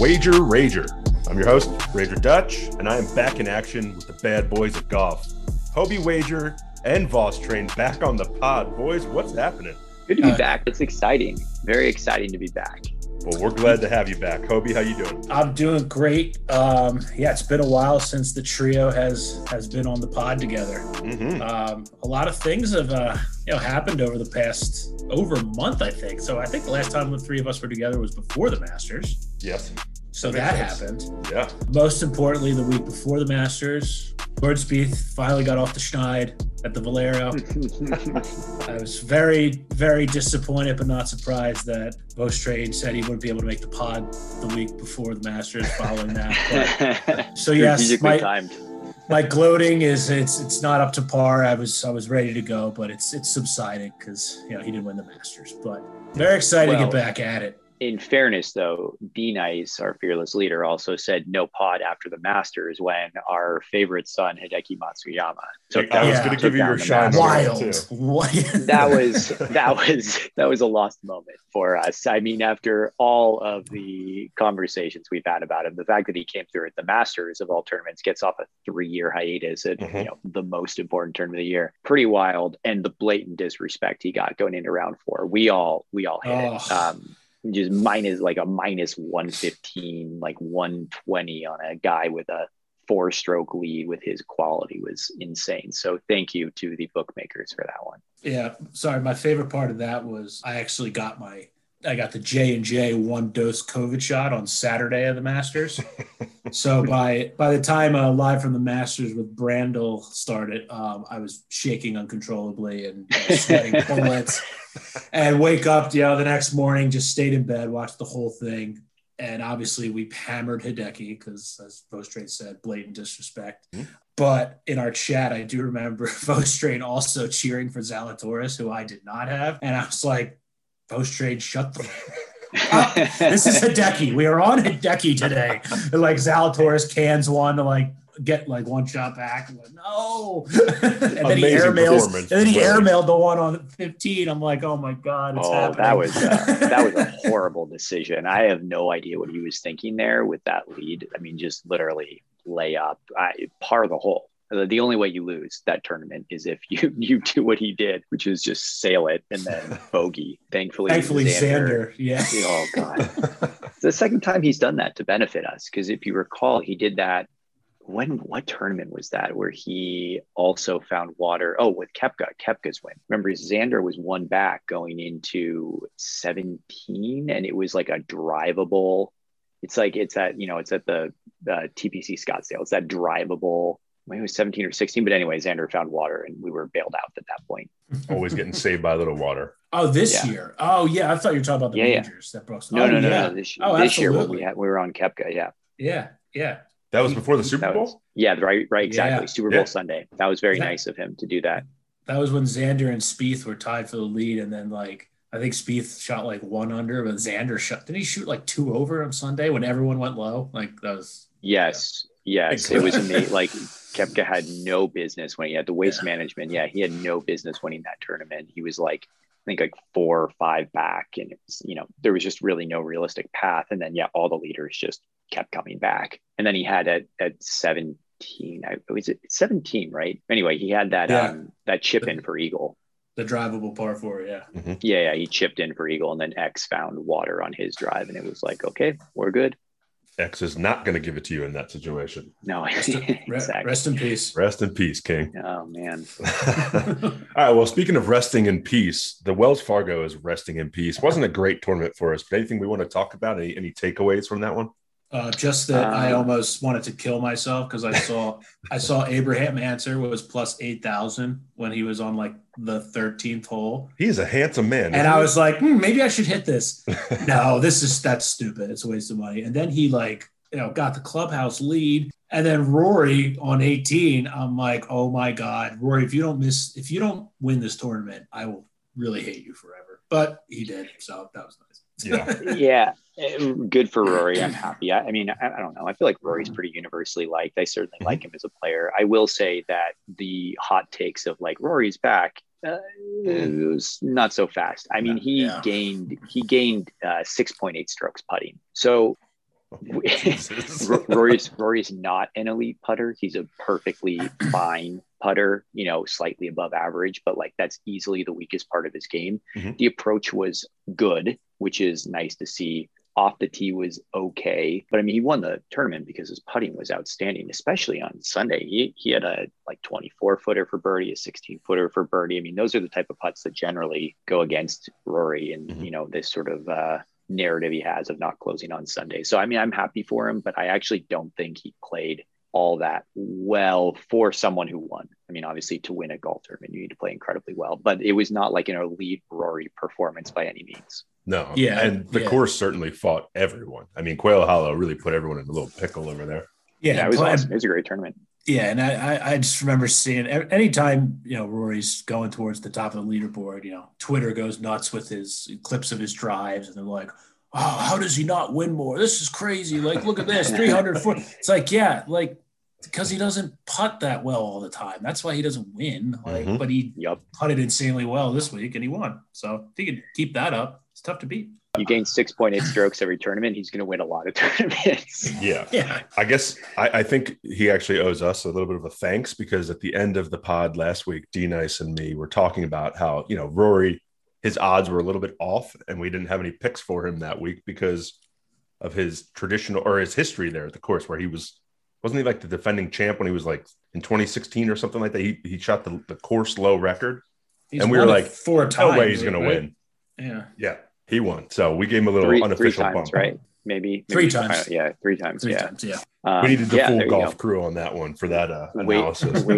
welcome to Wager Rager. I'm your host, Rager Dutch, and I am back in action with the bad boys of golf. Hobie Wager and Voss Train back on the pod. Boys, what's happening? Good to be uh, back. It's exciting. Very exciting to be back. Well, we're glad to have you back. Hobie, how you doing? I'm doing great. Um, yeah, it's been a while since the trio has has been on the pod together. Mm-hmm. Um, a lot of things have uh, you know happened over the past over a month, I think. So I think the last time the three of us were together was before the Masters. Yes. So that, that happened. Yeah. Most importantly, the week before the Masters, Jordan Spieth finally got off the schneid at the Valero. I was very, very disappointed, but not surprised that Voss Train said he wouldn't be able to make the pod the week before the Masters following that. But, so yes, my, timed. my gloating is it's it's not up to par. I was I was ready to go, but it's it's subsiding because you know he didn't win the Masters. But very excited well, to get back at it in fairness, though, B Nice, our fearless leader, also said no pod after the Masters when our favorite son Hideki Matsuyama took I was going to give you your shine. Wild. that was that was that was a lost moment for us. I mean, after all of the conversations we've had about him, the fact that he came through at the Masters of all tournaments, gets off a three-year hiatus at mm-hmm. you know the most important tournament of the year, pretty wild. And the blatant disrespect he got going into round four, we all we all hit oh. it. Um, just minus like a minus 115, like 120 on a guy with a four stroke lead with his quality was insane. So thank you to the bookmakers for that one. Yeah. Sorry. My favorite part of that was I actually got my I got the J and J one dose COVID shot on Saturday of the Masters. so by by the time uh, live from the Masters with Brandel started, um, I was shaking uncontrollably and uh, sweating bullets. and wake up, you know, the next morning, just stayed in bed, watched the whole thing, and obviously we hammered Hideki because, as Vostrain said, blatant disrespect. Mm-hmm. But in our chat, I do remember Vostrain also cheering for Zalatoris, who I did not have, and I was like Post trade, shut the. uh, this is Hideki. We are on Hideki today. like Zalatoris cans one to like get like one shot back. Like, no. and then he airmails. And then he airmailed the one on 15. I'm like, oh my god, it's oh, happening. That was uh, that was a horrible decision. I have no idea what he was thinking there with that lead. I mean, just literally lay up, I, par the hole. The only way you lose that tournament is if you you do what he did, which is just sail it and then bogey. Thankfully, thankfully Xander, Xander yeah. Oh god, the second time he's done that to benefit us. Because if you recall, he did that when what tournament was that where he also found water? Oh, with Koepka, Koepka's win. Remember, Xander was one back going into 17, and it was like a drivable. It's like it's at you know it's at the uh, TPC Scottsdale. It's that drivable maybe it was 17 or 16. But anyway, Xander found water and we were bailed out at that point. Always getting saved by a little water. Oh, this yeah. year. Oh, yeah. I thought you were talking about the yeah, majors yeah. that broke. No, oh, no, no, yeah. no. This, oh, this year when we had we were on Koepka, yeah. Yeah, yeah. That was before the Super Bowl. Was, yeah, right, right, exactly. Super Bowl Sunday. That was very that, nice of him to do that. That was when Xander and Spieth were tied for the lead, and then like I think Spieth shot like one under, but Xander shot. Did he shoot like two over on Sunday when everyone went low? Like that was. Yes, Yes, it was amazing. Like Koepka had no business when he had the waste yeah. management. Yeah, he had no business winning that tournament. He was like, I think like four or five back, and it was, you know, there was just really no realistic path. And then yeah, all the leaders just kept coming back. And then he had at at 17, I was it 17, right? Anyway, he had that yeah. um that chip in for Eagle. The drivable par four, yeah. Mm-hmm. Yeah, yeah. He chipped in for Eagle, and then X found water on his drive, and it was like, okay, we're good. X is not going to give it to you in that situation. No, exactly. Rest in peace. Rest in peace, King. Oh man. All right. Well, speaking of resting in peace, the Wells Fargo is resting in peace. Wasn't a great tournament for us, but anything we want to talk about? Any any takeaways from that one? Uh, just that um, I almost wanted to kill myself because I saw I saw Abraham Ancer was plus eight thousand when he was on like the thirteenth hole. He's a handsome man, and I was like, hmm, maybe I should hit this. no, this is that's stupid. It's a waste of money. And then he like you know got the clubhouse lead, and then Rory on eighteen. I'm like, oh my god, Rory, if you don't miss, if you don't win this tournament, I will really hate you forever. But he did, so that was nice. Yeah. yeah. Eh, good for Rory. I'm happy. I, I mean, I, I, don't know. I feel like Rory's pretty universally liked. I certainly mm-hmm. like him as a player. I will say that the hot takes of like Rory's back, Uh, it was not so fast. I mean, he Yeah. gained he gained uh, six point eight strokes putting. So Jesus. R- Rory's Rory's not an elite putter. He's a perfectly fine putter, you know, slightly above average, but like that's easily the weakest part of his game. Mhm. The approach was good, which is nice to see. Off the tee was okay, but I mean, he won the tournament because his putting was outstanding, especially on Sunday. He he had a like 24 footer for birdie, a 16 footer for birdie. I mean, those are the type of putts that generally go against Rory, and Mhm. you know this sort of uh, narrative he has of not closing on Sunday. So I mean, I'm happy for him, but I actually don't think he played all that well for someone who won. I mean, obviously to win a golf tournament, you need to play incredibly well, but it was not like an elite Rory performance by any means. No. Yeah, And the yeah. course certainly fought everyone. I mean, Quail Hollow really put everyone in a little pickle over there. Yeah, Yeah, it was play- awesome. It was a great tournament. Yeah, and I, I, I just remember seeing anytime you know Rory's going towards the top of the leaderboard, you know, Twitter goes nuts with his clips of his drives, and they're like, "Oh, how does he not win more? This is crazy! Like, look at this, three hundred foot." It's like, yeah, like because he doesn't putt that well all the time. That's why he doesn't win. Like, Mhm. but he Yup. putted insanely well this week, and he won. So if he could keep that up, it's tough to beat. You gain 6.8 strokes every tournament, he's going to win a lot of tournaments. Yeah. Yeah, I guess I, I think he actually owes us a little bit of a thanks because at the end of the pod last week, D Nice and me were talking about how, you know, Rory, his odds were a little bit off and we didn't have any picks for him that week because of his traditional or his history there at the course where he was, wasn't he like the defending champ when he was like in 2016 or something like that? He, he shot the, the course low record. He's And we were like, four No times. way he's going to win. Yeah, Yeah. He won. So we gave him a little three, three unofficial times, bump. right? Maybe, Three times. uh, yeah, three times. three yeah. times. Yeah. Um, We needed the yeah, full golf go. crew on that one for that uh, Way- analysis. way,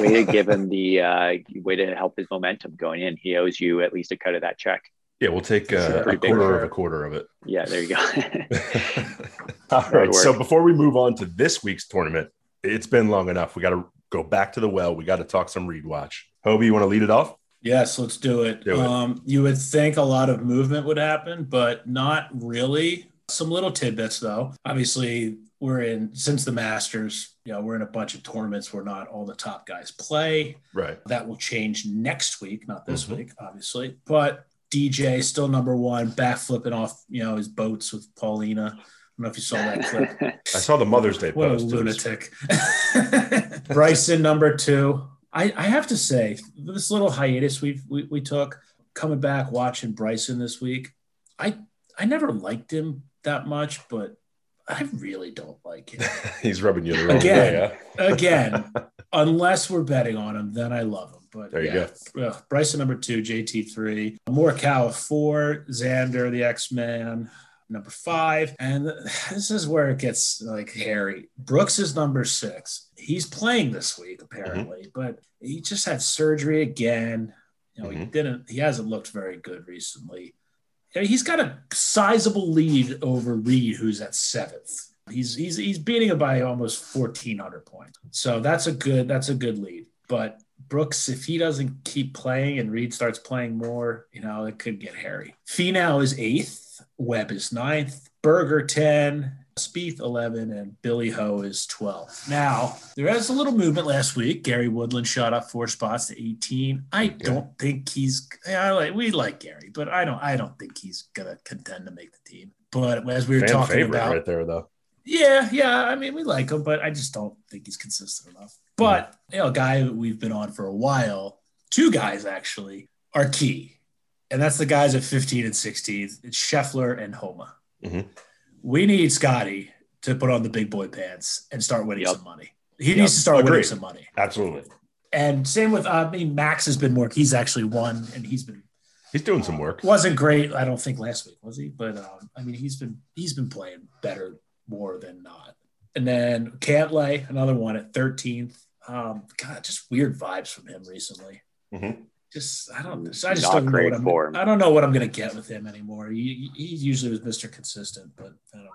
way to give him the uh, way to help his momentum going in. He owes you at least a cut of that check. Yeah, we'll take It's a uh, a quarter of a quarter of it. Yeah, there you go. All right. So before we move on to this week's tournament, it's been long enough. We got to go back to the well. We got to talk some Reed watch. Hobie, you want to lead it off? Yes, let's do it. Do it. Um, you would think a lot of movement would happen, but not really. Some little tidbits, though. Obviously, we're in since the Masters. You know, we're in a bunch of tournaments where not all the top guys play. Right. That will change next week, not this Mhm. week, obviously. But DJ still number one, back flipping off, you know, his boats with Paulina. I don't know if you saw that clip. I saw the Mother's Day What a post. It was- lunatic. Bryson number two. I, I have to say, this little hiatus we we we took, coming back watching Bryson this week, I I never liked him that much, but I really don't like him. He's rubbing you the wrong Again. way. Again, unless we're betting on him, then I love him. But There you yeah, Ugh, Bryson number two, JT three, Morikawa four, Xander the X Man number five, and this is where it gets like hairy. Brooks is number six. He's playing this week apparently, Mm-hmm. but he just had surgery again. You know, he Mhm. didn't. He hasn't looked very good recently. I mean, he's got a sizable lead over Reed, who's at seventh. He's he's he's beating him by almost fourteen hundred points. So that's a good that's a good lead. But Brooks, if he doesn't keep playing and Reed starts playing more, you know, it could get hairy. Finau is eighth, Webb is ninth, Berger ten, Spieth eleven, and Billy Ho is twelve. Now there was a little movement last week. Gary Woodland shot up four spots to eighteen. I don't think he's. I like we like Gary, but I don't. I don't think he's gonna contend to make the team. But as we were Fan talking about, right there, though. Yeah, yeah. I mean, we like him, but I just don't think he's consistent enough. But you know, a guy we've been on for a while, two guys actually are key, and that's the guys at 15 and 16. It's Scheffler and Homa. Mhm. We need Scotty to put on the big boy pants and start winning Yep. some money. He Yep. needs to start Agreed. winning some money. Absolutely. And same with I mean, Max has been more. He's actually won, and he's been He's doing some work. wasn't great. I don't think last week was he, but um, I mean he's been he's been playing better more than not. And then Cantlay, another one at 13th. Um, God, just weird vibes from him recently. Mhm. Just I don't. I just don't know what I'm. form. I don't know what I'm going to get with him anymore. He, he usually was Mr. Consistent, but I don't know.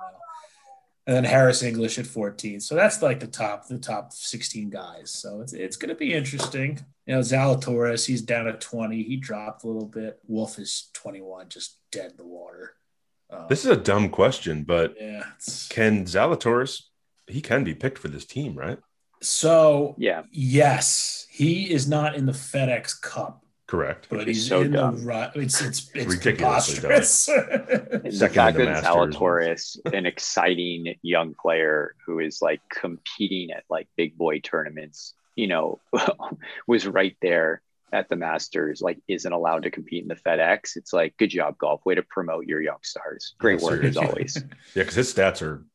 And then Harris English at 14. So that's like the top, the top 16 guys. So it's it's going to be interesting. You know, Zalatoris, he's down at 20. He dropped a little bit. Wolff is 21, just dead in the water. Um, This is a dumb question, but yeah. It's, can Zalatoris? He can be picked for this team, right? so yeah, yes, he is not in the FedEx Cup. Correct. but Which he's so in dumb. the right. It's it's it's Ridiculously preposterous. The Second fact in the that Zalatoris, an exciting young player who is like competing at like big boy tournaments, you know, was right there at the Masters, like isn't allowed to compete in the FedEx. It's like, good job, golf. Way to promote your young stars. Great Yeah, work as always. Yeah, because his stats are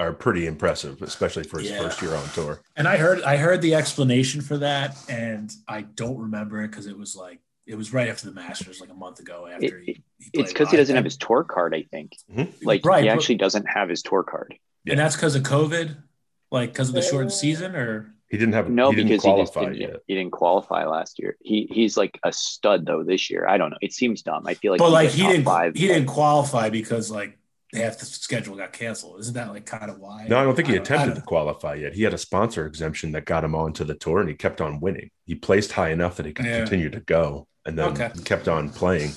are pretty impressive, especially for his Yeah. first year on tour. and I heard I heard the explanation for that, and I don't remember it because it was like it was right after the Masters, like a month ago. After he, he It's because he doesn't have his tour card, I think. Mm-hmm. Like Right, he but- actually doesn't have his tour card. and that's because of COVID, like because of the shortened uh, season, or He didn't have No, he didn't because he just didn't, yet. he didn't qualify last year. He he's like a stud though this year. I don't know. It seems dumb. I feel like but he'd like he didn't five. he didn't qualify because like half the schedule got canceled. Isn't that like kind of why? No, I don't think he don't- attempted to qualify yet. He had a sponsor exemption that got him onto the tour, and he kept on winning. He placed high enough that he could Yeah. continue to go, and then Okay. kept on playing.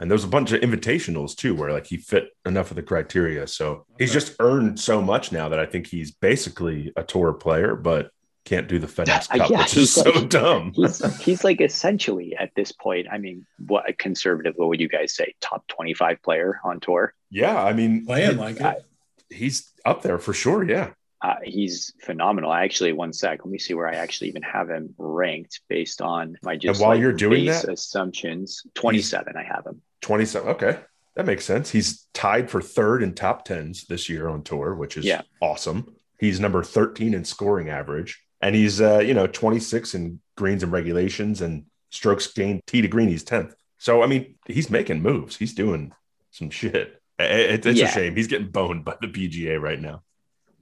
And there was a bunch of invitationals too, where like he fit enough of the criteria. So he's just earned so much now that I think he's basically a tour player, but can't do the FedEx Cup, Yeah, which is he's so like- dumb. he's he's like essentially at this point. I mean, what a conservative? What would you guys say? Top twenty five player on tour. Yeah, I mean, playing like I- it. he's up there for sure. Yeah, Uh, he's phenomenal. I actually one sec. Let me see where I actually even have him ranked based on my just while like, you're doing that- assumptions. Twenty seven. I have him. 27. Okay. That makes sense. He's tied for third in top tens this year on tour, which is Yeah. awesome. He's number 13 in scoring average. And he's, uh, you know, 26 in greens and regulations and strokes gained tee to green. He's 10th. So, I mean, he's making moves. He's doing some shit. It- It's Yeah. a shame. He's getting boned by the PGA right now.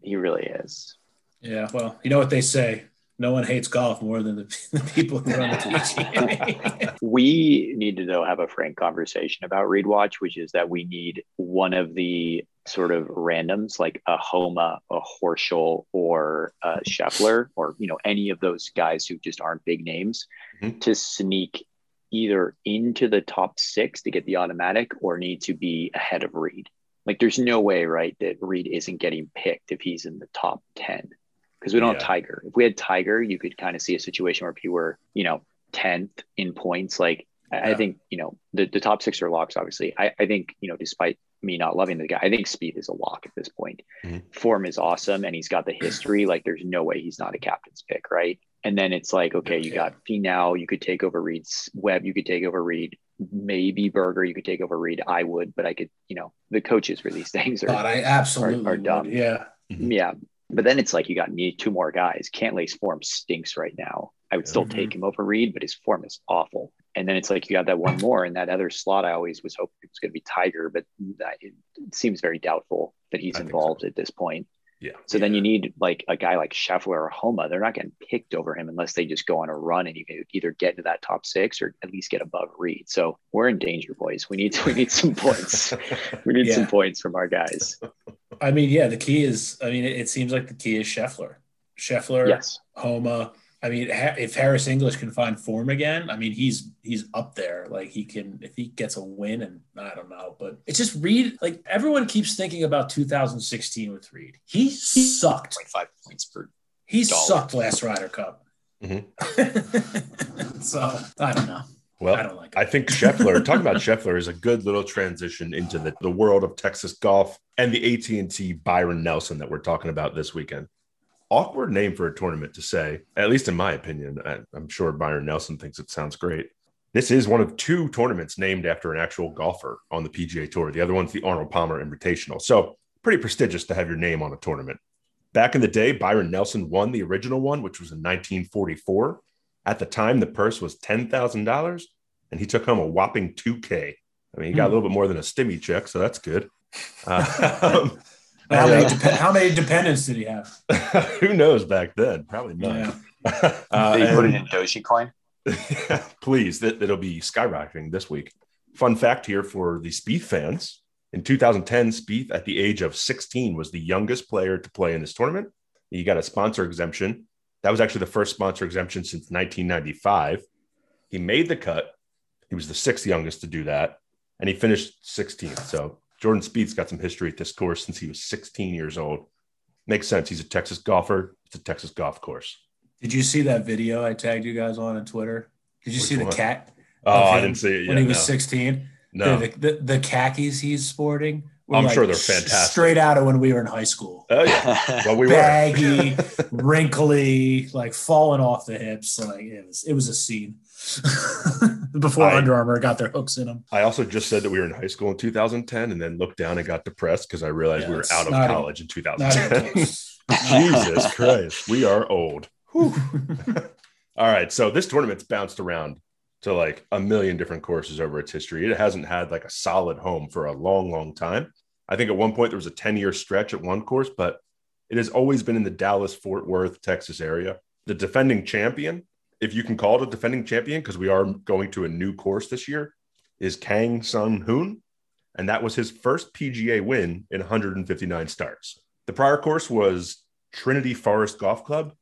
He really is. Yeah, well, you know what they say. No one hates golf more than the, the people who run the PGA. we need to though have a frank conversation about Reed Watch, which is that we need one of the sort of randoms like a Homa, a Horschel, or a Scheffler, or you know any of those guys who just aren't big names, Mhm. to sneak either into the top six to get the automatic or need to be ahead of Reed. Like there's no way, right, that Reed isn't getting picked if he's in the top 10. Because we don't have Tiger. If we had Tiger, you could kind of see a situation where if people were, you know, 10th in points. Like I- I think, you know, the, the top six are locks, obviously. I, I think, you know, despite me not loving the guy, I think Spieth is a lock at this point. Mhm. Form is awesome and he's got the history. Like there's no way he's not a captain's pick, right? And then it's like, okay, you got Finau, you could take over Reed's Webb, you could take over Reed, maybe Berger, you could take over Reed. I would, but I could, you know, the coaches for these things are God, I absolutely Are- are would. dumb. Yeah, yeah. But then it's like you got need two more guys. Cantlay's form stinks right now. I would still Mhm. take him over Reed, but his form is awful. And then it's like you got that one more, and that other slot. I always was hoping it was going to be Tiger, but that, it seems very doubtful that he's I think involved at this point. Yeah. So then you need like a guy like Scheffler or Homa. They're not getting picked over him unless they just go on a run and you can either get into that top six or at least get above Reed. So we're in danger, boys. We need to, we need some points. We need some points from our guys. I mean, yeah, the key is. I mean, it, it seems like the key is Scheffler, Scheffler, Yes. Homa. I mean, if Harris English can find form again, I mean, he's he's up there. Like he can, if he gets a win, and I don't know, but it's just Reed. Like everyone keeps thinking about 2016 with Reed. He sucked. 0.5 points per He dollar. sucked last Ryder Cup. Mhm. so I don't know. Well, I don't like. It. I think Scheffler, talking about Scheffler is a good little transition into the, the world of Texas golf and the AT&T Byron Nelson that we're talking about this weekend. Awkward name for a tournament to say, at least in my opinion. I, I'm sure Byron Nelson thinks it sounds great. This is one of two tournaments named after an actual golfer on the PGA Tour. The other one's the Arnold Palmer Invitational. So pretty prestigious to have your name on a tournament. Back in the day, Byron Nelson won the original one, which was in 1944. At the time, the purse was $10,000 and he took home a whopping 2K. I mean, he got a Hmm. little bit more than a stimmy check, so that's good. Uh, how, many depe- how many dependents did he have? who knows back then? Probably none. Yeah. Uh, Did you put it and- in Dogecoin? please, that, that'll be skyrocketing this week. Fun fact here for the Spieth fans. In 2010, Spieth, at the age of 16, was the youngest player to play in this tournament. He got a sponsor exemption. That was actually the first sponsor exemption since 1995. He made the cut. He was the sixth youngest to do that, and he finished 16th. So Jordan Spieth's got some history at this course since he was 16 years old. Makes sense. He's a Texas golfer. It's a Texas golf course. Did you see that video I tagged you guys on on Twitter? Did you Which see the cat? Oh, I didn't see it yet. when he was no. 16. No. The, the, the khakis he's sporting. I'm sure they're fantastic. Straight out of when we were in high school. Oh yeah. Well, we were. Baggy, wrinkly, like falling off the hips. Like it was, it was a scene. Before I- Under Armour got their hooks in them. I also just said that we were in high school in 2010, and then looked down and got depressed because I realized Yeah, we were out of college in Not 2010. Jesus Christ, we are old. All right, so this tournament's bounced around to like a million different courses over its history. It hasn't had like a solid home for a long, long time. I think at one point there was a 10 year stretch at one course, but it has always been in the Dallas, Fort Worth, Texas area. The defending champion, if you can call it a defending champion, because we are going to a new course this year, is Kang Sung Hoon. And that was his first PGA win in 159 starts. The prior course was Trinity Forest Golf Club.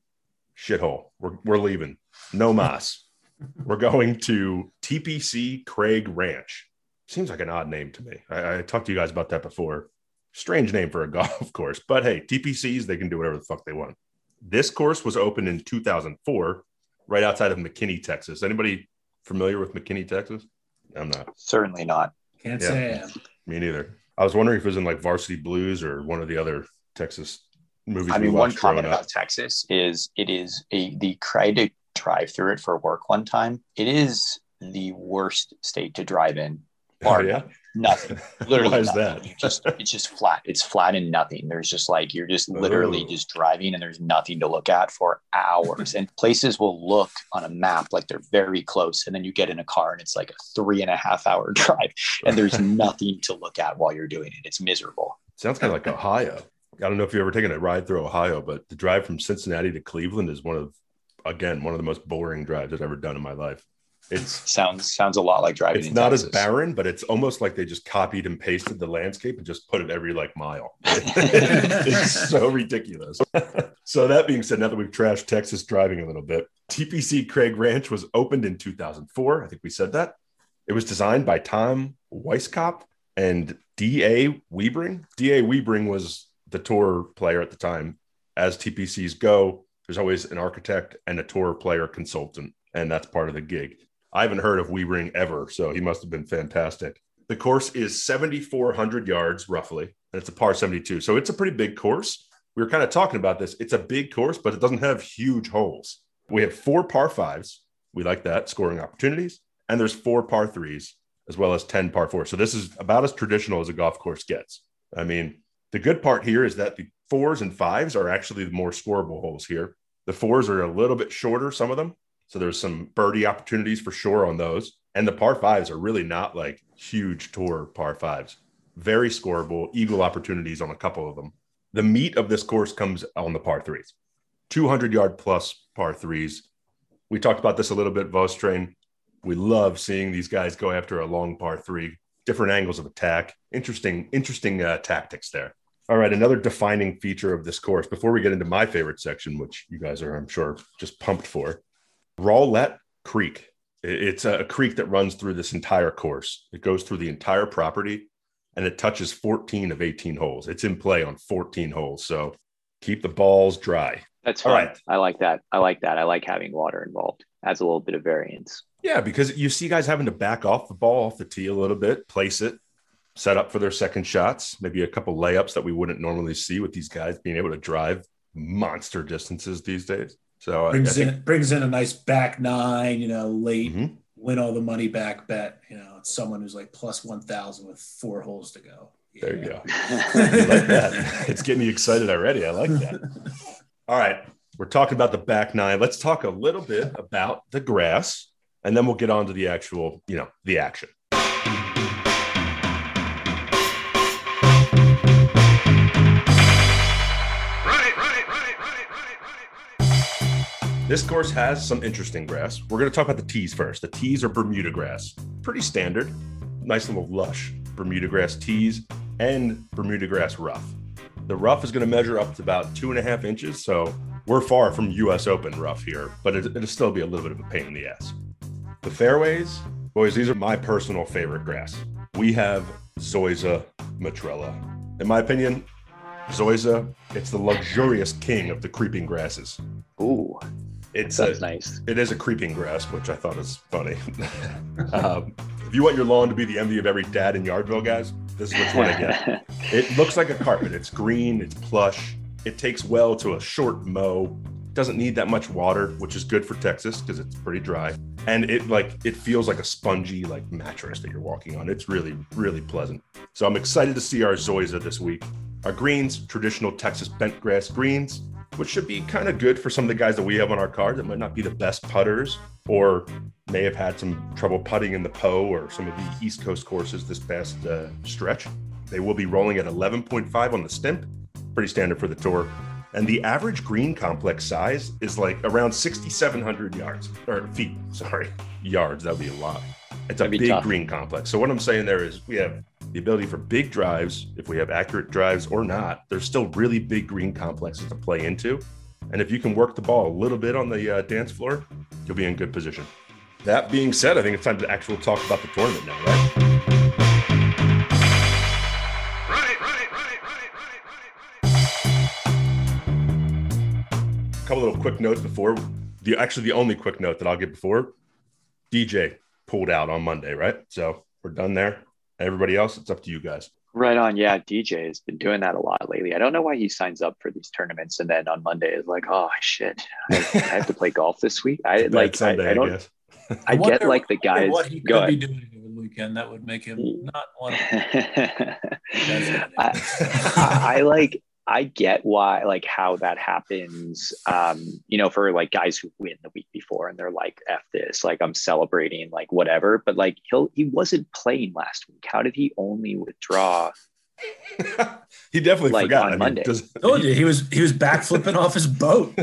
Shithole. We're, we're leaving. No mas. we're going to TPC Craig Ranch. Seems like an odd name to me. I, I talked to you guys about that before. Strange name for a golf course, but hey, TPCs, they can do whatever the fuck they want. This course was opened in 2004, right outside of McKinney, Texas. Anybody familiar with McKinney, Texas? I'm not. Certainly not. Can't Yeah. say I am. Me neither. I was wondering if it was in like Varsity Blues or one of the other Texas movies. I we mean, one watched growing comment up. about Texas is it is a the cry to drive through it for work one time. It is the worst state to drive in. Oh, yeah. Nothing. Literally, Why is nothing. that? Just it's just flat. It's flat and nothing. There's just like you're just oh. literally Oh. just driving and there's nothing to look at for hours. and places will look on a map like they're very close, and then you get in a car and it's like a three and a half hour drive, and there's nothing to look at while you're doing it. It's miserable. Sounds kind of like Ohio. I don't know if you've ever taken a ride through Ohio, but the drive from Cincinnati to Cleveland is one of, again, one of the most boring drives I've ever done in my life. It's Sounds sounds a lot like driving. it's not as barren, but it's almost like they just copied and pasted the landscape and just put it every like mile. it's so ridiculous. so that being said, now that we've trashed Texas driving a little bit, TPC Craig Ranch was opened in 2004. I think we said that. It was designed by Tom Weiskopf and D.A. Weibring. D.A. Weibring was the tour player at the time. As TPCs go, there's always an architect and a tour player consultant, and that's part of the gig. I haven't heard of Weibring ever, so he must have been fantastic. The course is 7,400 yards roughly, and it's a par 72. So it's a pretty big course. We were kind of talking about this. It's a big course, but it doesn't have huge holes. We have four par fives. We like that scoring opportunities. And there's four par threes, as well as 10 par fours. So this is about as traditional as a golf course gets. I mean, the good part here is that the fours and fives are actually the more scoreable holes here. The fours are a little bit shorter, some of them. So there's some birdie opportunities for sure on those. And the par fives are really not like huge tour par fives. Very scoreable, eagle opportunities on a couple of them. The meat of this course comes on the par threes, 200 yard plus par threes. We talked about this a little bit, Vostrain. We love seeing these guys go after a long par three, different angles of attack. Interesting, interesting uh, tactics there. All right, another defining feature of this course before we get into my favorite section, which you guys are, I'm sure, just pumped for. Rowlett Creek. It's a creek that runs through this entire course. It goes through the entire property and it touches 14 of 18 holes. It's in play on 14 holes. So keep the balls dry. That's All right. I like that. I like that. I like having water involved. Adds a little bit of variance. Yeah, because you see guys having to back off the ball off the tee a little bit, place it, set up for their second shots, maybe a couple layups that we wouldn't normally see with these guys being able to drive monster distances these days. So I- I brings think- in brings in a nice back nine, you know, late Mhm. win all the money back bet. You know, it's someone who's like plus one thousand with four holes to go. There you go. Like that. It's getting me excited already. I like that. All right. We're talking about the back nine. Let's talk a little bit about the grass, and then we'll get on to the actual, you know, the action. This course has some interesting grass. We're going to talk about the tees first. The tees are Bermuda grass, pretty standard, nice little lush Bermuda grass tees and Bermuda grass rough. The rough is going to measure up to about two and a half inches, so we're far from U.S. Open rough here, but it, it'll still be a little bit of a pain in the ass. The fairways, boys, these are my personal favorite grass. We have Zoysia Matrella. In my opinion, Zoysia, it's the luxurious king of the creeping grasses. Ooh. It's That's a, nice. It is a creeping grass, which I thought is funny. um, if you want your lawn to be the envy of every dad in Yardville, guys, this is what you want to get. It looks like a carpet. It's green. It's plush. It takes well to a short mow. Doesn't need that much water, which is good for Texas because it's pretty dry. And it like it feels like a spongy like mattress that you're walking on. It's really really pleasant. So I'm excited to see our Zoysia this week. Our greens, traditional Texas bent grass greens, which should be kind of good for some of the guys that we have on our card that might not be the best putters or may have had some trouble putting in the Poa or some of the East Coast courses this past uh, stretch. They will be rolling at 11.5 on the stimp, pretty standard for the tour. And the average green complex size is like around 6,700 yards or feet. Sorry, yards. That would be a lot. It's a big tough. green complex. So what I'm saying there is we have the ability for big drives, if we have accurate drives or not. There's still really big green complexes to play into. And if you can work the ball a little bit on the uh, dance floor, you'll be in good position. That being said, I think it's time to actually talk about the tournament now, right? Couple little quick notes before the actually the only quick note that I'll give before DJ pulled out on Monday, right? So we're done there. Everybody else, it's up to you guys. Right on. Yeah, DJ has been doing that a lot lately. I don't know why he signs up for these tournaments and then on Monday is like, oh shit, I, I have to play golf this week. I It's like. I, Sunday, I don't. guess. I, wonder get like the what- I wonder guys. What he Go could be doing over the weekend that would make him not want I, to. I like. I get why, like, how that happens. Um, you know, for like guys who win the week before and they're like, "F this," like I'm celebrating, like whatever. But like, he'll he wasn't playing last week. How did he only withdraw? he definitely Like, forgot. on I mean, Monday. does- Told you he was he was backflipping off his boat.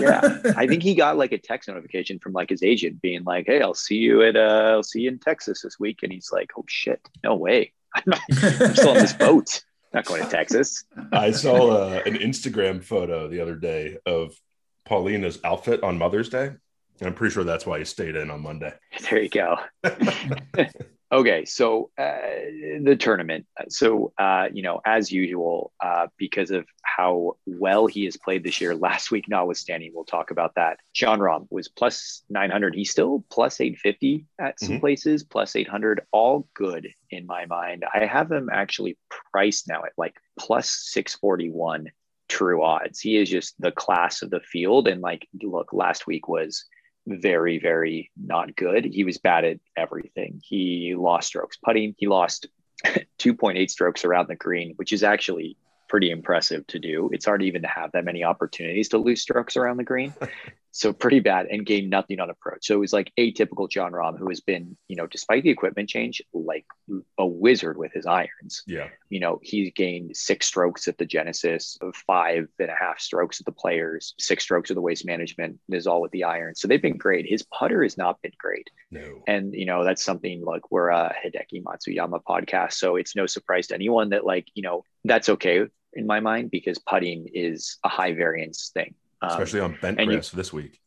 Yeah. I think he got like a text notification from like his agent being like, "Hey, I'll see you at uh, I'll see you in Texas this week," and he's like, "Oh shit, no way, I'm, not, I'm still on this boat, not going to Texas." I saw uh, an Instagram photo the other day of Paulina's outfit on Mother's Day. And I'm pretty sure that's why he stayed in on Monday. There you go. okay, so uh, the tournament. So uh, you know, as usual, uh, because of how well he has played this year, last week notwithstanding, we'll talk about that. Jon Rahm was plus nine hundred. He's still plus eight fifty at some Mhm. places, plus eight hundred. All good in my mind. I have him actually priced now at like plus six forty one. True odds. He is just the class of the field, and like, look, last week was very, very not good. He was bad at everything. He lost strokes putting. He lost 2.8 strokes around the green, which is actually pretty impressive to do. It's hard even to have that many opportunities to lose strokes around the green. so pretty bad and gained nothing on approach. So it was like atypical Jon Rahm, who has been, you know, despite the equipment change, like a wizard with his irons Yeah. you know, he's gained six strokes at the Genesis, five and a half strokes at the Players, six strokes at the Waste Management. Is all with the iron. So they've been great. His putter has not been great, No. and you know that's something like we're a Hideki Matsuyama podcast, so it's no surprise to anyone that like you know that's okay in my mind because putting is a high variance thing. Um, Especially on bent and you- this week.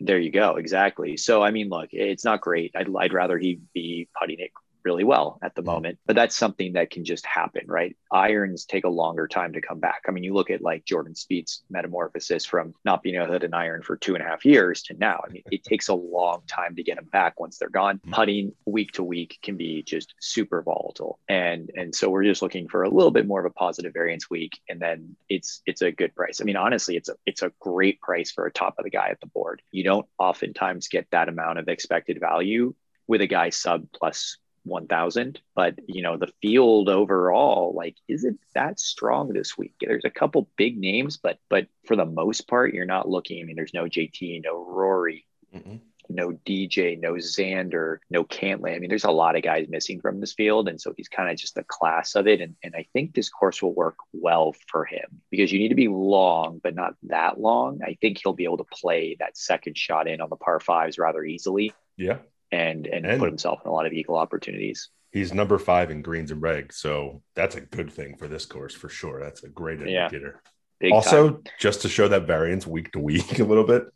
there you go. Exactly. So, I mean, look, it's not great. I'd, I'd rather he be putting it really well at the moment, but that's something that can just happen, right? Irons take a longer time to come back. I mean, you look at like Jordan Spieth's metamorphosis from not being able to hit an iron for two and a half years to now. I mean, it takes a long time to get them back once they're gone. Mhm. Putting week to week can be just super volatile. And and so we're just looking for a little bit more of a positive variance week. And then it's it's a good price. I mean, honestly, it's a it's a great price for a top of the guy at the board. You don't oftentimes get that amount of expected value with a guy sub plus 1000 but you know the field overall like isn't that strong this week there's a couple big names but but for the most part you're not looking i mean there's no jt no rory Mm-mm. no dj no xander no cantlay i mean there's a lot of guys missing from this field and so he's kind of just the class of it and, and i think this course will work well for him because you need to be long but not that long i think he'll be able to play that second shot in on the par fives rather easily Yeah. And and, And- put himself in a lot of eagle opportunities He's number five in greens and reg. So that's a good thing for this course for sure. That's a great Yeah. indicator. Big also, time. just to show that variance week to week a little bit,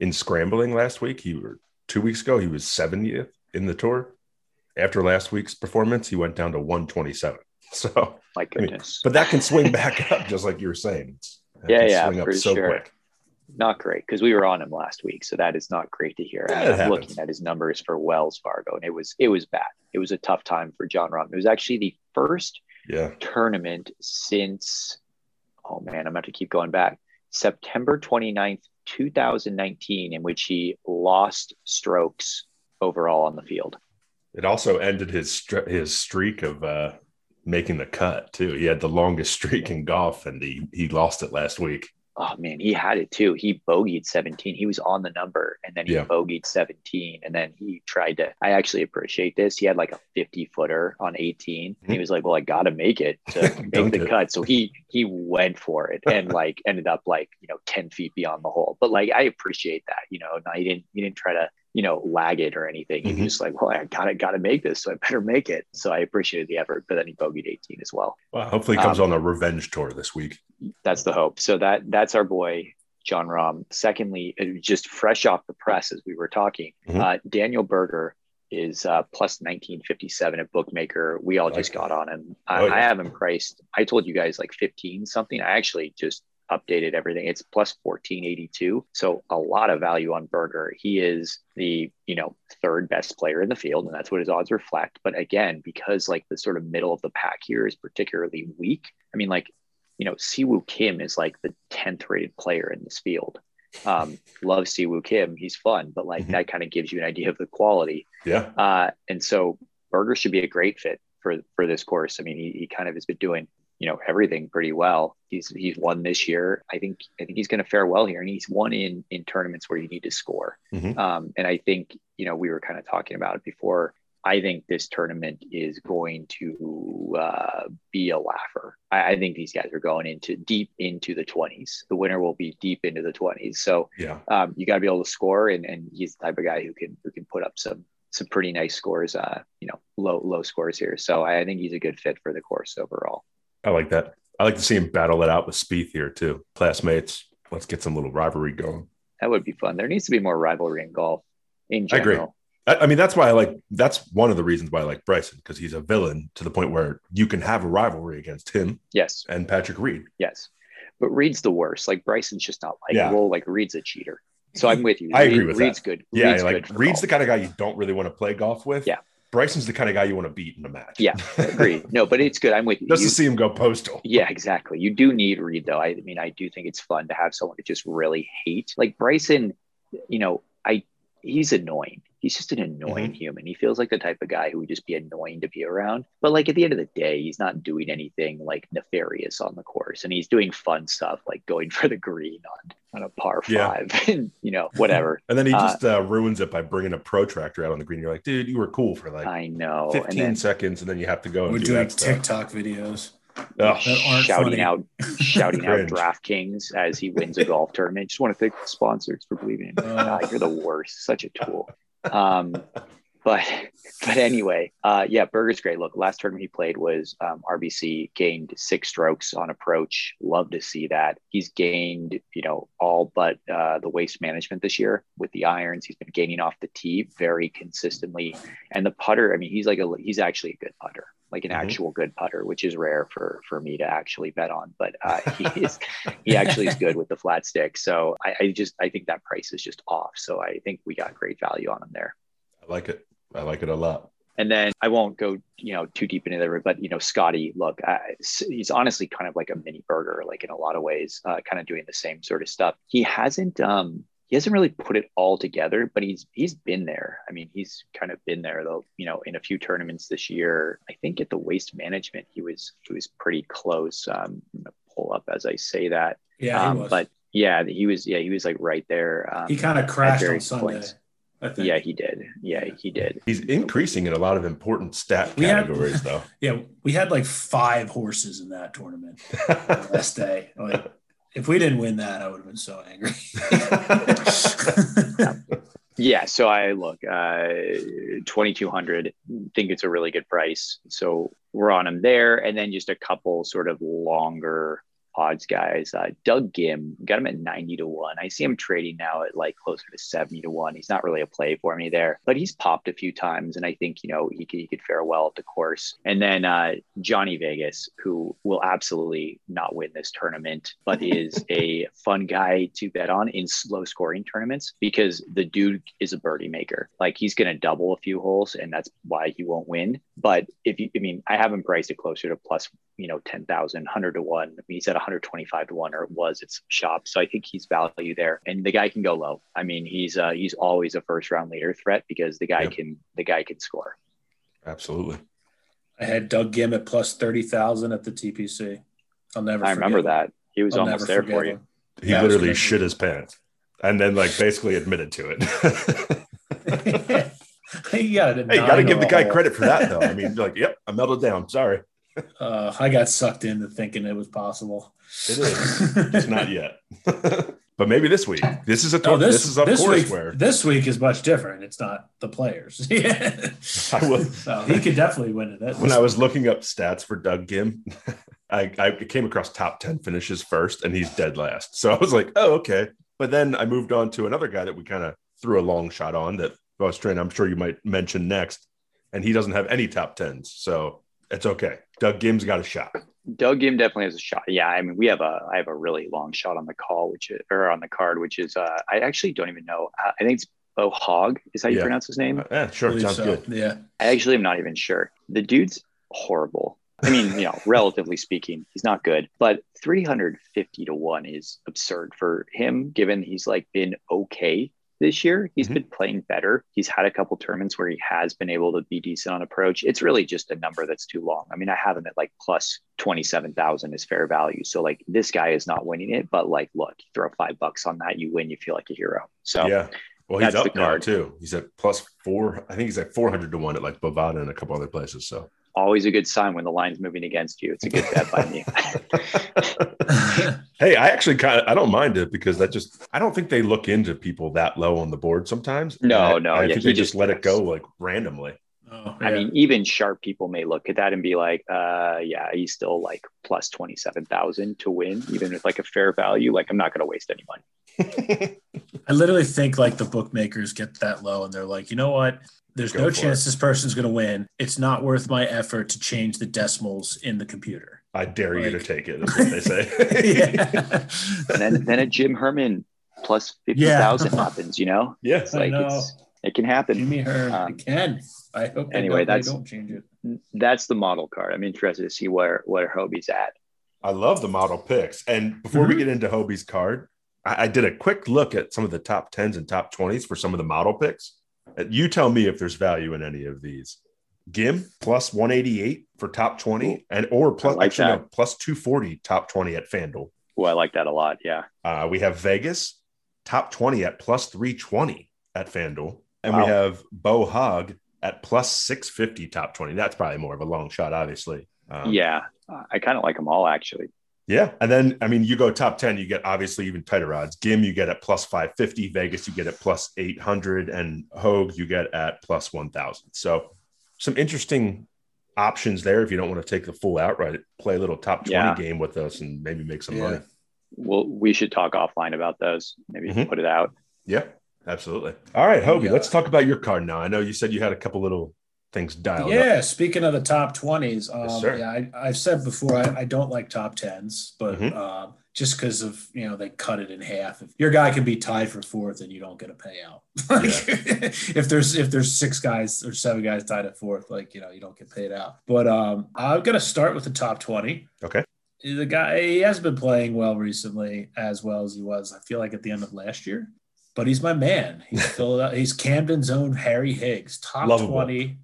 in scrambling last week, he were two weeks ago, he was 70th in the tour. After last week's performance, he went down to 127. So, my I mean, goodness but that can swing back up, just like you were saying. That Yeah, yeah, swing up for so sure. quick. Not great because we were on him last week, so that is not great to hear. Yeah, I'm looking at his numbers for Wells Fargo, and it was it was bad. It was a tough time for Jon Rahm. It was actually the first yeah. tournament since oh man, I'm going to keep going back. September 29th, 2019, in which he lost strokes overall on the field. It also ended his his streak of uh, making the cut too. He had the longest streak in golf, and he he lost it last week oh man, he had it too. He bogeyed 17. He was on the number and then he yeah. bogeyed 17. And then he tried to, I actually appreciate this. He had like a 50 footer on 18. Mm-hmm. And he was like, well, I got to make it to make the it. cut. So he, he went for it and like ended up like, you know, 10 feet beyond the hole. But like, I appreciate that, you know, no, he didn't, he didn't try to, you know, lag it or anything. Mm-hmm. was just like, well, I gotta gotta make this, so I better make it. So I appreciated the effort, but then he bogeyed 18 as well. Well, hopefully he comes um, on a revenge tour this week. That's the hope. So that that's our boy Jon Rahm. Secondly, just fresh off the press as we were talking, mm-hmm. uh, Daniel Berger is uh, plus 1957 at bookmaker. We all like just got on him. I, oh, yeah. I have him priced. I told you guys like 15 something. I actually just updated everything. It's plus 1482. So a lot of value on Berger. He is the, you know, third best player in the field, and that's what his odds reflect. But again, because like the sort of middle of the pack here is particularly weak, I mean, like, you know, Siwoo Kim is like the 10th rated player in this field. Um, love Siwoo Kim. He's fun, but like mm-hmm. that kind of gives you an idea of the quality. Yeah. Uh, and so Berger should be a great fit for for this course. I mean, he, he kind of has been doing you know everything pretty well. He's he's won this year. I think I think he's going to fare well here, and he's won in in tournaments where you need to score. Mm-hmm. Um, and I think you know we were kind of talking about it before. I think this tournament is going to uh, be a laugher. I, I, think these guys are going into deep into the 20s. The winner will be deep into the 20s. So yeah, um, you got to be able to score, and, and he's the type of guy who can who can put up some some pretty nice scores. Uh, you know, low low scores here. So I, I think he's a good fit for the course overall. I like that. I like to see him battle it out with Spieth here too. Classmates, let's get some little rivalry going. That would be fun. There needs to be more rivalry in golf. In general. I agree. I mean, that's why I like. That's one of the reasons why I like Bryson because he's a villain to the point where you can have a rivalry against him. Yes. And Patrick Reed. Yes, but Reed's the worst. Like Bryson's just not likable. Yeah. Like Reed's a cheater. So I'm with you. I Reed, agree with Reed's that. good. Yeah, Reed's like good Reed's golf. the kind of guy you don't really want to play golf with. Yeah. Bryson's the kind of guy you want to beat in a match. Yeah, agree. No, but it's good. I'm with you. Just to see him go postal. Yeah, exactly. You do need Reed though. I mean, I do think it's fun to have someone to just really hate. Like Bryson, you know, I he's annoying. He's just an annoying mm-hmm. human. He feels like the type of guy who would just be annoying to be around. But like at the end of the day, he's not doing anything like nefarious on the course, and he's doing fun stuff like going for the green on on a par five, yeah. and you know whatever. and then he just uh, uh, ruins it by bringing a protractor out on the green. You're like, dude, you were cool for like I know 15 then, seconds, and then you have to go and we're do doing TikTok videos. Oh, shouting funny. out, shouting out DraftKings as he wins a golf tournament. Just want to thank the sponsors for believing in me. Uh, God, you're the worst. Such a tool. Um, but but anyway, uh, yeah, Berger's great. Look, last tournament he played was um, RBC, gained six strokes on approach. Love to see that. He's gained, you know, all but uh, the waste management this year with the irons. He's been gaining off the tee very consistently, and the putter. I mean, he's like a he's actually a good putter, like an mm-hmm. actual good putter, which is rare for for me to actually bet on. But uh, he is he actually is good with the flat stick. So I, I just I think that price is just off. So I think we got great value on him there. I like it. I like it a lot. And then I won't go, you know, too deep into there, but you know, Scotty, look, he's honestly kind of like a mini Berger, like in a lot of ways, uh, kind of doing the same sort of stuff. He hasn't, um, he hasn't really put it all together, but he's he's been there. I mean, he's kind of been there though. You know, in a few tournaments this year. I think at the waste management, he was he was pretty close. Um, I'm gonna pull up as I say that. Yeah, um, but yeah, he was. Yeah, he was like right there. Um, he kind of crashed on Sunday. Points. Yeah, he did. Yeah, he did. He's increasing in a lot of important stat we categories, had, though. Yeah, we had like five horses in that tournament last day. Like, if we didn't win that, I would have been so angry. yeah, so I look uh, twenty two hundred. Think it's a really good price. So we're on them there, and then just a couple sort of longer odds guys. Uh, Doug Ghim got him at 90 to 1. I see him trading now at like closer to 70 to 1. He's not really a play for me there, but he's popped a few times. And I think, you know, he could, he could fare well at the course. And then uh, Johnny Vegas, who will absolutely not win this tournament, but is a fun guy to bet on in slow scoring tournaments because the dude is a birdie maker. Like he's going to double a few holes, and that's why he won't win. But if you, I mean, I haven't priced it closer to plus, you know, 10,000, 100 to 1. I mean, he's at 125 to 1, or it was its shop. So I think he's value there. And the guy can go low. I mean, he's uh, he's always a first round leader threat because the guy yep. can the guy can score. Absolutely. I had Doug Ghim at plus 30,000 at the TPC. I'll never I remember him. that. He was I'll almost there for you. He that literally shit his pants and then like basically admitted to it. you gotta, hey, you gotta give the guy credit for that though. I mean, like, yep, I melted down. Sorry. Uh, I got sucked into thinking it was possible. It is. it's not yet. but maybe this week. This is a oh, this, this is a this course week, where this week is much different. It's not the players. yeah. I will. So he could definitely win it. when I was looking up stats for Doug Ghim, I, I came across top 10 finishes first and he's dead last. So I was like, oh, okay. But then I moved on to another guy that we kind of threw a long shot on that I was trying, I'm sure you might mention next. And he doesn't have any top tens. So it's okay. Doug Ghim's got a shot. Doug Ghim definitely has a shot. Yeah. I mean, we have a, I have a really long shot on the call, which is, or on the card, which is, uh, I actually don't even know. I think it's Bo Hogg is how you yeah. pronounce his name. Uh, yeah, sure. Sounds so. good. Yeah. I actually am not even sure. The dude's horrible. I mean, you know, relatively speaking, he's not good, but 350 to 1 is absurd for him, given he's like been okay this year. He's mm-hmm. been playing better. He's had a couple tournaments where he has been able to be decent on approach. It's really just a number that's too long. I mean, I have him at like plus 27,000 is fair value. So, like, this guy is not winning it, but like, look, you throw five bucks on that, you win, you feel like a hero. So, yeah. Well, he's up now too. He's at plus four. I think he's at 400 to one at like Bovada and a couple other places. So, always a good sign when the line's moving against you. It's a good bet by me. hey, I actually kind of I don't mind it because that just I don't think they look into people that low on the board sometimes. No, I, no, I yeah, think they just, just let it go like randomly. Oh, yeah. I mean, even sharp people may look at that and be like, uh, yeah, he's still like plus 27,000 to win, even with like a fair value. Like, I'm not going to waste any money. I literally think like the bookmakers get that low and they're like, you know what? There's Go no chance it. this person's going to win. It's not worth my effort to change the decimals in the computer. I dare like, you to take it. That's what they say. and then, then a Jim Herman plus 50,000 yeah. happens, you know? Yeah. It's like it's, it can happen. Jimmy Herman um, it can. I hope anyway, don't, that's, don't change it. That's the model card. I'm interested to see where, where Hobie's at. I love the model picks. And before mm-hmm. we get into Hobie's card, I, I did a quick look at some of the top 10s and top 20s for some of the model picks. You tell me if there's value in any of these. Ghim plus 188 for top 20 and or plus like actually no, plus 240 top 20 at FanDuel. Oh, I like that a lot. Yeah. Uh, we have Vegas top 20 at plus 320 at FanDuel. And wow. we have Bo Hogg at plus 650 top 20. That's probably more of a long shot, obviously. Um, yeah. I kind of like them all actually. Yeah. And then, I mean, you go top 10, you get obviously even tighter odds. Ghim, you get at plus 550. Vegas, you get at plus 800. And Hogue, you get at plus 1000. So, some interesting options there if you don't want to take the full outright, play a little top 20 yeah. game with us and maybe make some yeah. money. Well, we should talk offline about those. Maybe mm-hmm. put it out. Yeah, absolutely. All right, Hobie, yeah. let's talk about your card now. I know you said you had a couple little things dialed yeah, up. speaking of the top 20s, um, yes, yeah, I, have said before I, I, don't like top 10s, but mm-hmm. um, just because of, you know, they cut it in half. If your guy can be tied for fourth and you don't get a payout. yeah. if there's if there's six guys or seven guys tied at fourth, like, you know, you don't get paid out. But um, I'm going to start with the top 20. Okay. The guy, he has been playing well recently, as well as he was, I feel like, at the end of last year. But he's my man. He's He's Camden's own Harry Higgs, top Lovable. 20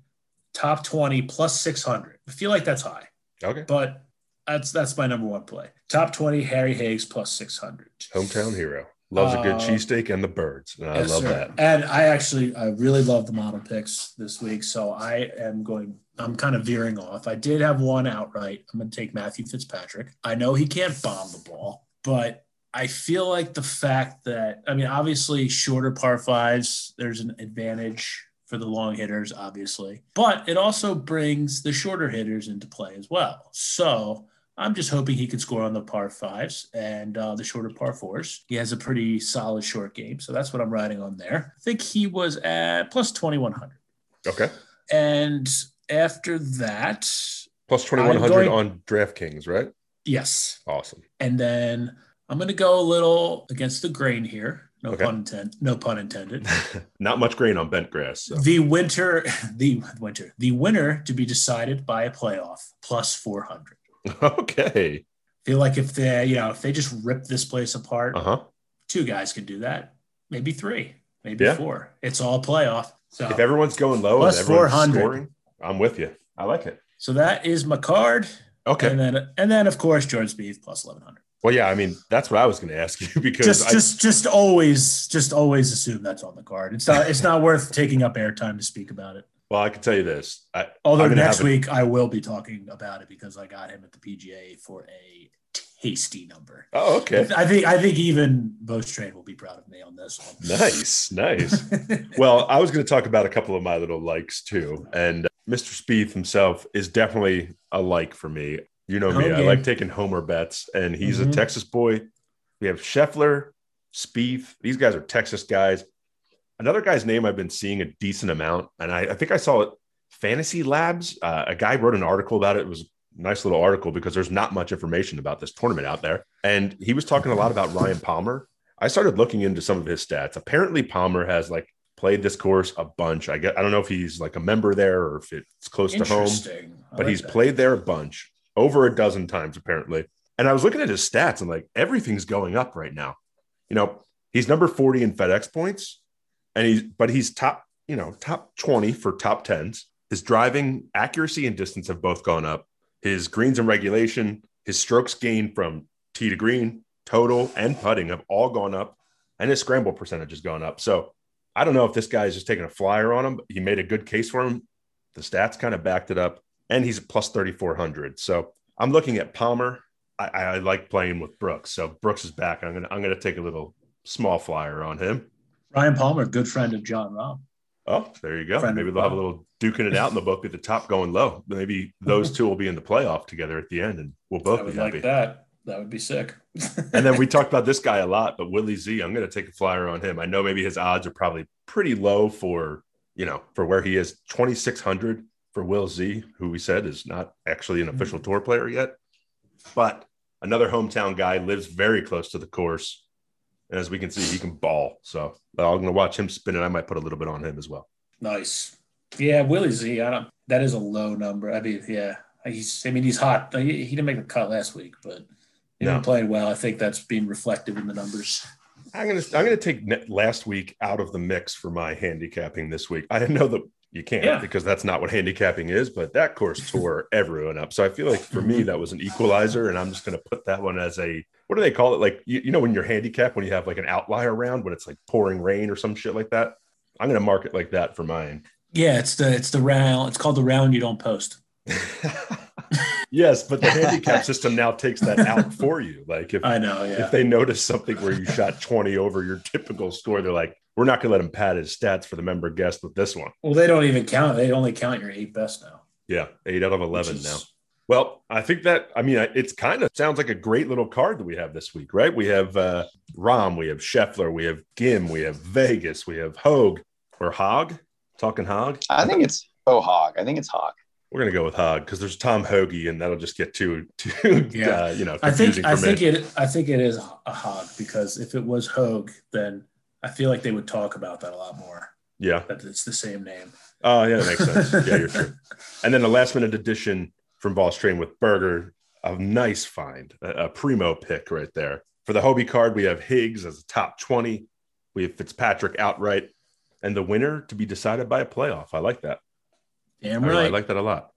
top 20 plus 600. I feel like that's high. Okay. But that's that's my number one play. Top 20, Harry Higgs plus 600. Hometown hero. Loves a good uh, cheesesteak and the birds. And yes, I love sir. that. And I actually I really love the model picks this week. So I am going I'm kind of veering off. I did have one outright. I'm gonna take Matthew Fitzpatrick. I know he can't bomb the ball, but I feel like the fact that I mean obviously shorter par fives, there's an advantage for the long hitters, obviously, but it also brings the shorter hitters into play as well. So I'm just hoping he can score on the par fives and uh, the shorter par fours. He has a pretty solid short game, so that's what I'm riding on there. I think he was at plus 2100. Okay. And after that, plus 2100 going, on DraftKings, right? Yes. Awesome. And then I'm going to go a little against the grain here. No okay. pun intended. No pun intended. Not much grain on bent grass. So. The winter, the winter, the winner to be decided by a playoff plus 400. Okay. Feel like if they, you know, if they just rip this place apart, uh-huh. two guys could do that. Maybe three, maybe yeah. four. It's all playoff. So if everyone's going low plus and everyone's scoring, I'm with you. I like it. So that is my card. Okay. And then and then of course Jordan Spieth plus eleven hundred. Well, yeah, I mean that's what I was going to ask you because just I, just just always just always assume that's on the card. It's not it's not worth taking up airtime to speak about it. Well, I can tell you this. I, Although next week I will be talking about it because I got him at the PGA for a tasty number. Oh, okay. I think I think even Boast Train will be proud of me on this one. Nice, nice. well, I was going to talk about a couple of my little likes too, and uh, Mr. Spieth himself is definitely a like for me. You know me, I like taking homer bets, and he's mm-hmm. a Texas boy. We have Scheffler, Spieth. These guys are Texas guys. Another guy's name I've been seeing a decent amount, and I, I think I saw it. Fantasy Labs. Uh, a guy wrote an article about it. It was a nice little article because there's not much information about this tournament out there, and he was talking a lot about Ryan Palmer. I started looking into some of his stats. Apparently, Palmer has like played this course a bunch. I get I don't know if he's like a member there or if it's close to home, but like he's that. played there a bunch, over a dozen times apparently. And I was looking at his stats and like everything's going up right now. You know, he's number 40 in FedEx points and he's but he's top, you know, top 20 for top 10s. His driving accuracy and distance have both gone up. His greens and regulation, his strokes gained from tee to green, total and putting have all gone up and his scramble percentage has gone up. So I don't know if this guy is just taking a flyer on him. He made a good case for him. The stats kind of backed it up, and he's plus 3,400. So I'm looking at Palmer. I, I, like playing with Brooks. So Brooks is back. I'm gonna I'm gonna take a little small flyer on him. Ryan Palmer, good friend of Jon Rahm. Oh, there you go. Friend Maybe they'll have a little duking it out, and they'll both be at the top going low. Maybe those two will be in the playoff together at the end, and we'll both be happy. Like that. That would be sick. and then we talked about this guy a lot, but Willie Z, I'm going to take a flyer on him. I know maybe his odds are probably pretty low for, you know, for where he is 2,600 for Will Z, who we said is not actually an official mm-hmm. tour player yet, but another hometown guy lives very close to the course. And as we can see, he can ball. So I'm going to watch him spin it. I might put a little bit on him as well. Nice. Yeah, Willie Z. I don't, that is a low number. I mean, yeah, he's, I mean, he's hot. He, didn't make the cut last week, but he no. played well. I think that's being reflected in the numbers. I'm gonna I'm gonna take last week out of the mix for my handicapping this week. I didn't know that you can't yeah. because that's not what handicapping is, but that course tore everyone up. So I feel like for me that was an equalizer, and I'm just gonna put that one as a what do they call it? Like you, you know when you're handicapped when you have like an outlier round when it's like pouring rain or some shit like that. I'm gonna mark it like that for mine. Yeah, it's the it's the round. It's called the round you don't post. yes, but the handicap system now takes that out for you. Like if I know, yeah. if they notice something where you shot 20 over your typical score, they're like, we're not gonna let him pad his stats for the member guest with this one. Well, they don't even count. They only count your eight best now. Yeah, eight out of 11 is... now. Well, I think that I mean it's kind of sounds like a great little card that we have this week, right? We have uh Rahm, we have Scheffler, we have Ghim, we have Vegas, we have Hogue or Hog. Talking Hog. I think it's oh Hog. I think it's Hog we're gonna go with Hog because there's Tom Hoge, and that'll just get too too yeah. Uh, you know. I think I think it I think it is a Hog because if it was Hogue, then I feel like they would talk about that a lot more. Yeah, that it's the same name. Oh yeah, that makes sense. yeah, you're true. And then the last minute addition from Boss Train with Berger, a nice find, a, a primo pick right there. For the Hobie card, we have Higgs as a top twenty. We have Fitzpatrick outright, and the winner to be decided by a playoff. I like that. Damn right. I, I like that a lot.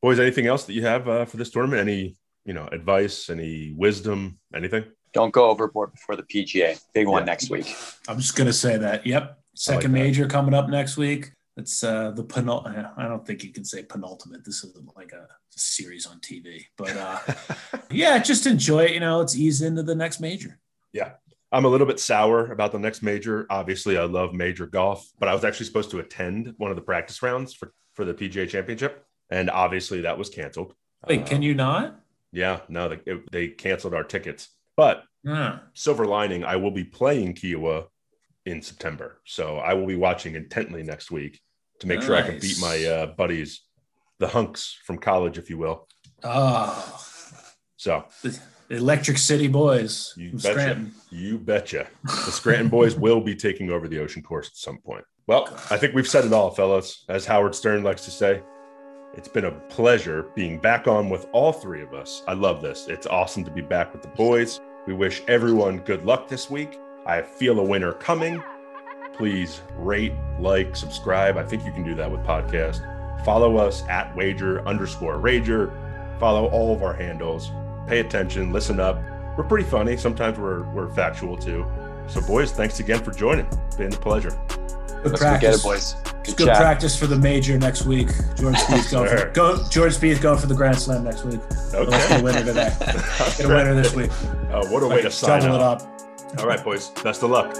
Boys, anything else that you have uh, for this tournament? Any, you know, advice, any wisdom, anything? Don't go overboard before the PGA. Big one yeah. next week. I'm just gonna say that. Yep. Second like major coming up next week. It's uh the penultimate. I don't think you can say penultimate. This isn't like a series on TV, but uh yeah, just enjoy it. You know, let's ease into the next major. Yeah, I'm a little bit sour about the next major. Obviously, I love major golf, but I was actually supposed to attend one of the practice rounds for for the PGA Championship, and obviously that was canceled. Wait, can you not? Yeah, no, they, they canceled our tickets. But silver lining, I will be playing Kiawah in September. So I will be watching intently next week to make sure I can beat my uh, buddies, the hunks from college, if you will. Oh, So the Electric City Boys You from betcha. Scranton. you betcha. The Scranton boys will be taking over the ocean course at some point. Well, I think we've said it all, fellas. As Howard Stern likes to say, it's been a pleasure being back on with all three of us. I love this. It's awesome to be back with the boys. We wish everyone good luck this week. I feel a winner coming. Please rate, like, subscribe. I think you can do that with podcast. Follow us at wager underscore rager. Follow all of our handles. Pay attention, listen up. We're pretty funny. Sometimes we're we're factual too. So, boys, thanks again for joining. Been a pleasure. Good Let's practice. get it, boys. Good good practice for the major next week. Jordan Spieth's going Sir. for go. Jordan Spieth's going for the Grand Slam next week. Let's get a winner today. Get a winner this week. Uh, what a way to sign Double it up. up. All right, boys. Best of luck.